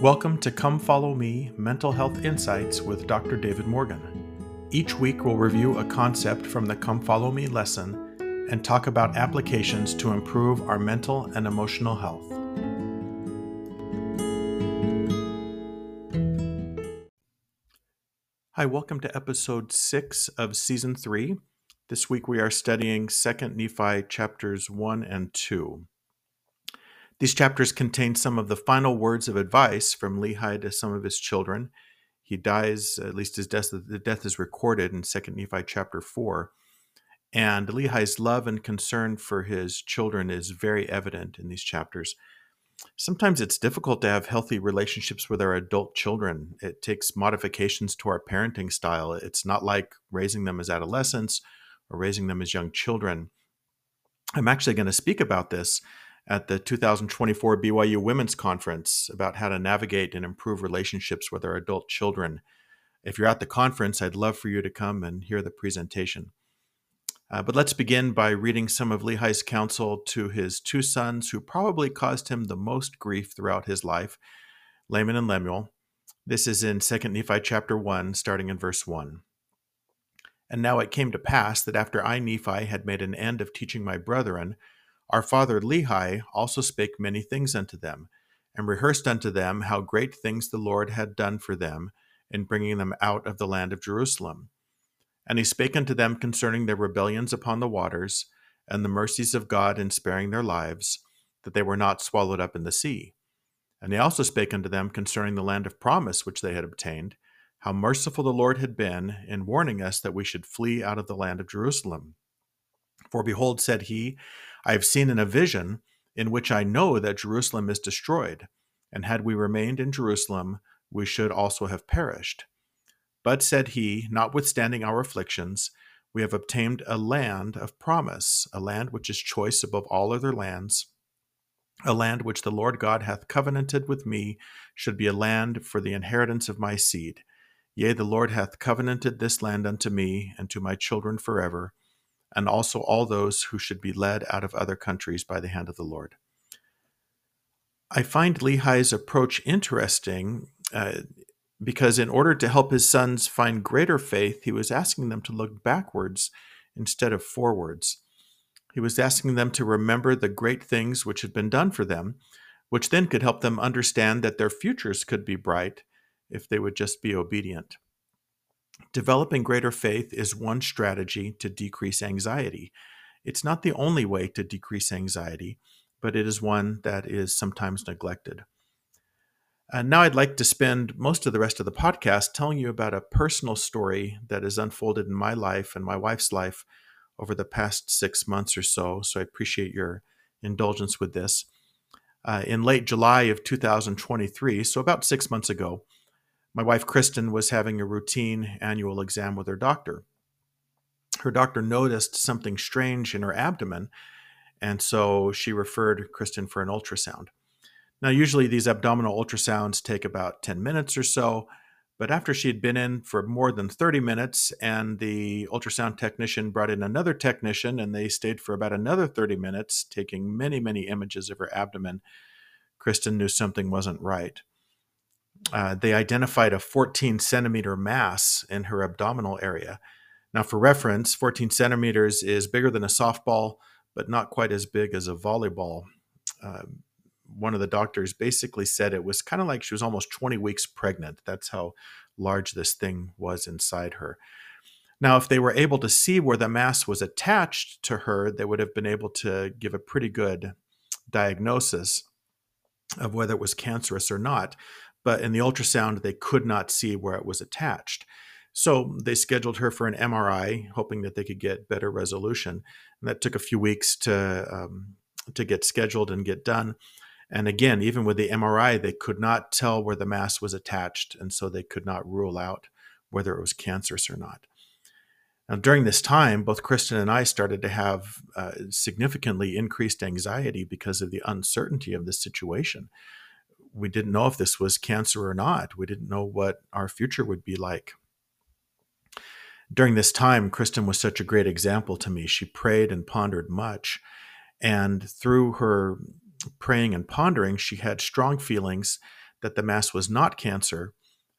Welcome to Come Follow Me Mental Health Insights with Dr. David Morgan. Each week, we'll review a concept from the Come Follow Me lesson and talk about applications to improve our mental and emotional health. Hi, welcome to episode 6 of season 3. This week we are studying 2nd Nephi chapters 1 and 2. These chapters contain some of the final words of advice from Lehi to some of his children. He dies, at least his death, the death is recorded in 2 Nephi chapter 4. And Lehi's love and concern for his children is very evident in these chapters. Sometimes it's difficult to have healthy relationships with our adult children. It takes modifications to our parenting style. It's not like raising them as adolescents or raising them as young children. I'm actually going to speak about this at the 2024 BYU Women's Conference about how to navigate and improve relationships with our adult children. If you're at the conference, I'd love for you to come and hear the presentation. Uh, but let's begin by reading some of Lehi's counsel to his two sons who probably caused him the most grief throughout his life, Laman and Lemuel. This is in 2 Nephi chapter 1, starting in verse 1. And now it came to pass that after I, Nephi, had made an end of teaching my brethren, our father Lehi also spake many things unto them, and rehearsed unto them how great things the Lord had done for them in bringing them out of the land of Jerusalem. And he spake unto them concerning their rebellions upon the waters, and the mercies of God in sparing their lives, that they were not swallowed up in the sea. And he also spake unto them concerning the land of promise which they had obtained, how merciful the Lord had been in warning us that we should flee out of the land of Jerusalem. For behold, said he, I have seen in a vision in which I know that Jerusalem is destroyed, and had we remained in Jerusalem, we should also have perished. But, said he, notwithstanding our afflictions, we have obtained a land of promise, a land which is choice above all other lands, a land which the Lord God hath covenanted with me should be a land for the inheritance of my seed. Yea, the Lord hath covenanted this land unto me and to my children forever and also all those who should be led out of other countries by the hand of the Lord. I find Lehi's approach interesting uh, because, in order to help his sons find greater faith, he was asking them to look backwards instead of forwards. He was asking them to remember the great things which had been done for them, which then could help them understand that their futures could be bright if they would just be obedient. Developing greater faith is one strategy to decrease anxiety. It's not the only way to decrease anxiety, but it is one that is sometimes neglected. And now I'd like to spend most of the rest of the podcast telling you about a personal story that has unfolded in my life and my wife's life over the past six months or so. So I appreciate your indulgence with this. Uh, in late July of 2023, so about six months ago, my wife Kristen was having a routine annual exam with her doctor. Her doctor noticed something strange in her abdomen, and so she referred Kristen for an ultrasound. Now, usually these abdominal ultrasounds take about 10 minutes or so, but after she had been in for more than 30 minutes and the ultrasound technician brought in another technician and they stayed for about another 30 minutes, taking many, many images of her abdomen, Kristen knew something wasn't right uh, they identified a 14 centimeter mass in her abdominal area. Now, for reference, 14 centimeters is bigger than a softball, but not quite as big as a volleyball. Uh, one of the doctors basically said it was kind of like she was almost 20 weeks pregnant. That's how large this thing was inside her. Now, if they were able to see where the mass was attached to her, they would have been able to give a pretty good diagnosis of whether it was cancerous or not but in the ultrasound, they could not see where it was attached. So they scheduled her for an MRI, hoping that they could get better resolution. And that took a few weeks to um, to get scheduled and get done. And again, even with the MRI, they could not tell where the mass was attached, and so they could not rule out whether it was cancerous or not. Now, during this time, both Kristen and I started to have uh, significantly increased anxiety because of the uncertainty of the situation we didn't know if this was cancer or not. We didn't know what our future would be like. During this time, Kristen was such a great example to me. She prayed and pondered much. And through her praying and pondering, she had strong feelings that the mass was not cancer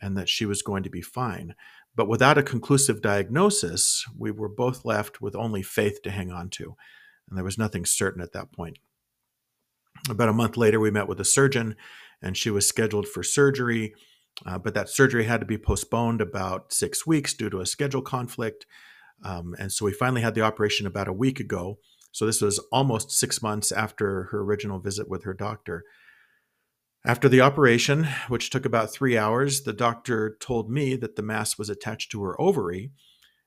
and that she was going to be fine. But without a conclusive diagnosis, we were both left with only faith to hang on to. And there was nothing certain at that point. About a month later, we met with a surgeon, and she was scheduled for surgery. Uh, but that surgery had to be postponed about six weeks due to a schedule conflict. Um, and so we finally had the operation about a week ago. So this was almost six months after her original visit with her doctor. After the operation, which took about three hours, the doctor told me that the mass was attached to her ovary.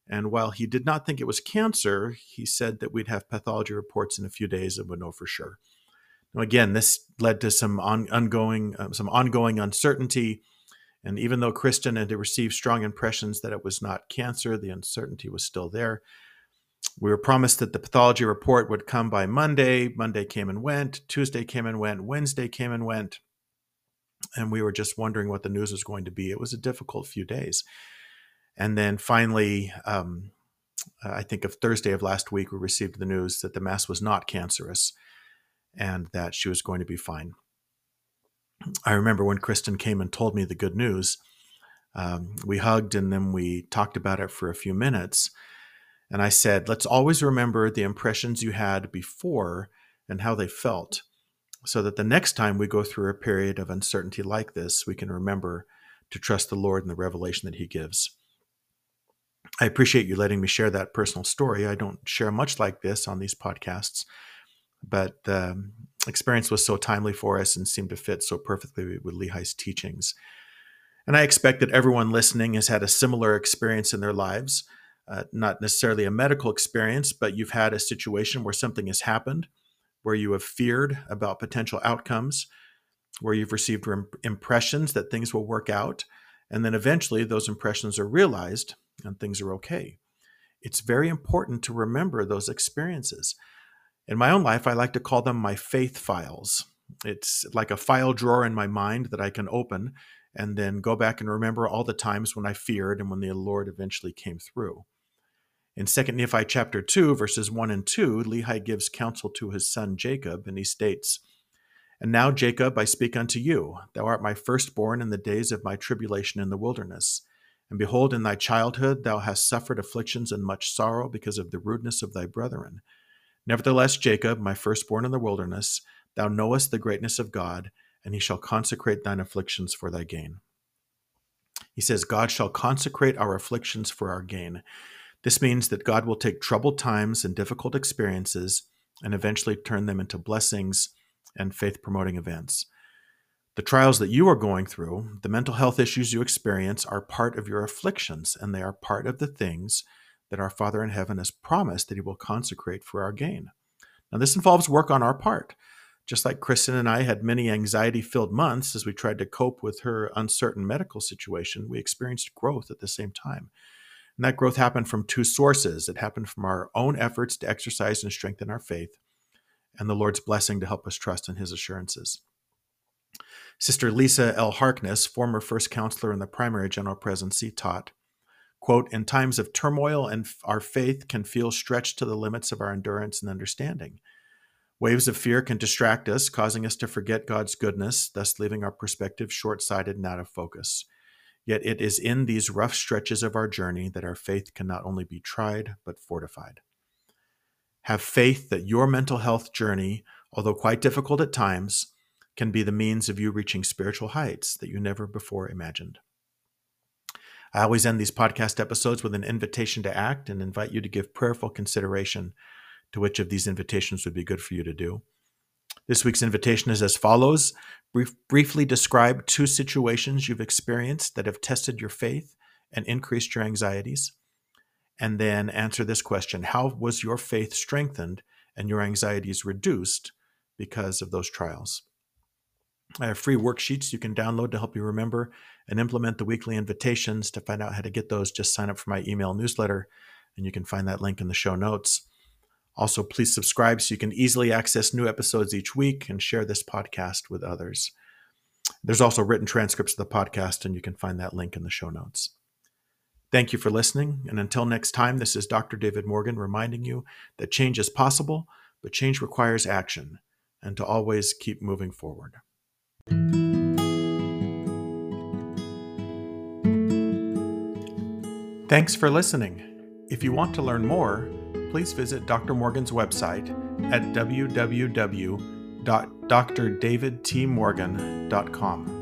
And while he did not think it was cancer, he said that we'd have pathology reports in a few days and would know for sure. Again, this led to some on, ongoing, uh, some ongoing uncertainty. And even though Kristen had received strong impressions that it was not cancer, the uncertainty was still there. We were promised that the pathology report would come by Monday. Monday came and went. Tuesday came and went. Wednesday came and went and we were just wondering what the news was going to be. It was a difficult few days. And then finally, um, I think of Thursday of last week, we received the news that the mass was not cancerous and that she was going to be fine. I remember when Kristen came and told me the good news, um, we hugged and then we talked about it for a few minutes. And I said, let's always remember the impressions you had before and how they felt so that the next time we go through a period of uncertainty like this, we can remember to trust the Lord and the revelation that He gives. I appreciate you letting me share that personal story. I don't share much like this on these podcasts, but the experience was so timely for us and seemed to fit so perfectly with Lehi's teachings. And I expect that everyone listening has had a similar experience in their lives, uh, not necessarily a medical experience, but you've had a situation where something has happened where you have feared about potential outcomes, where you've received impressions that things will work out, and then eventually those impressions are realized and things are okay. It's very important to remember those experiences. In my own life, I like to call them my faith files. It's like a file drawer in my mind that I can open and then go back and remember all the times when I feared and when the Lord eventually came through. In 2 Nephi chapter 2, verses 1 and 2, Lehi gives counsel to his son Jacob, and he states, And now, Jacob, I speak unto you. Thou art my firstborn in the days of my tribulation in the wilderness. And behold, in thy childhood thou hast suffered afflictions and much sorrow because of the rudeness of thy brethren. Nevertheless, Jacob, my firstborn in the wilderness, thou knowest the greatness of God, and he shall consecrate thine afflictions for thy gain. He says, God shall consecrate our afflictions for our gain. This means that God will take troubled times and difficult experiences and eventually turn them into blessings and faith promoting events. The trials that you are going through, the mental health issues you experience, are part of your afflictions, and they are part of the things that our Father in heaven has promised that He will consecrate for our gain. Now, this involves work on our part. Just like Kristen and I had many anxiety filled months as we tried to cope with her uncertain medical situation, we experienced growth at the same time. And that growth happened from two sources. It happened from our own efforts to exercise and strengthen our faith, and the Lord's blessing to help us trust in his assurances. Sister Lisa L. Harkness, former first counselor in the primary general presidency, taught, quote, In times of turmoil and our faith can feel stretched to the limits of our endurance and understanding. Waves of fear can distract us, causing us to forget God's goodness, thus leaving our perspective short sighted and out of focus. Yet it is in these rough stretches of our journey that our faith can not only be tried, but fortified. Have faith that your mental health journey, although quite difficult at times, can be the means of you reaching spiritual heights that you never before imagined. I always end these podcast episodes with an invitation to act and invite you to give prayerful consideration to which of these invitations would be good for you to do. This week's invitation is as follows Brief, Briefly describe two situations you've experienced that have tested your faith and increased your anxieties. And then answer this question How was your faith strengthened and your anxieties reduced because of those trials? I have free worksheets you can download to help you remember and implement the weekly invitations. To find out how to get those, just sign up for my email newsletter, and you can find that link in the show notes. Also, please subscribe so you can easily access new episodes each week and share this podcast with others. There's also written transcripts of the podcast, and you can find that link in the show notes. Thank you for listening. And until next time, this is Dr. David Morgan reminding you that change is possible, but change requires action, and to always keep moving forward. Thanks for listening. If you want to learn more, please visit Dr. Morgan's website at www.drdavidtmorgan.com.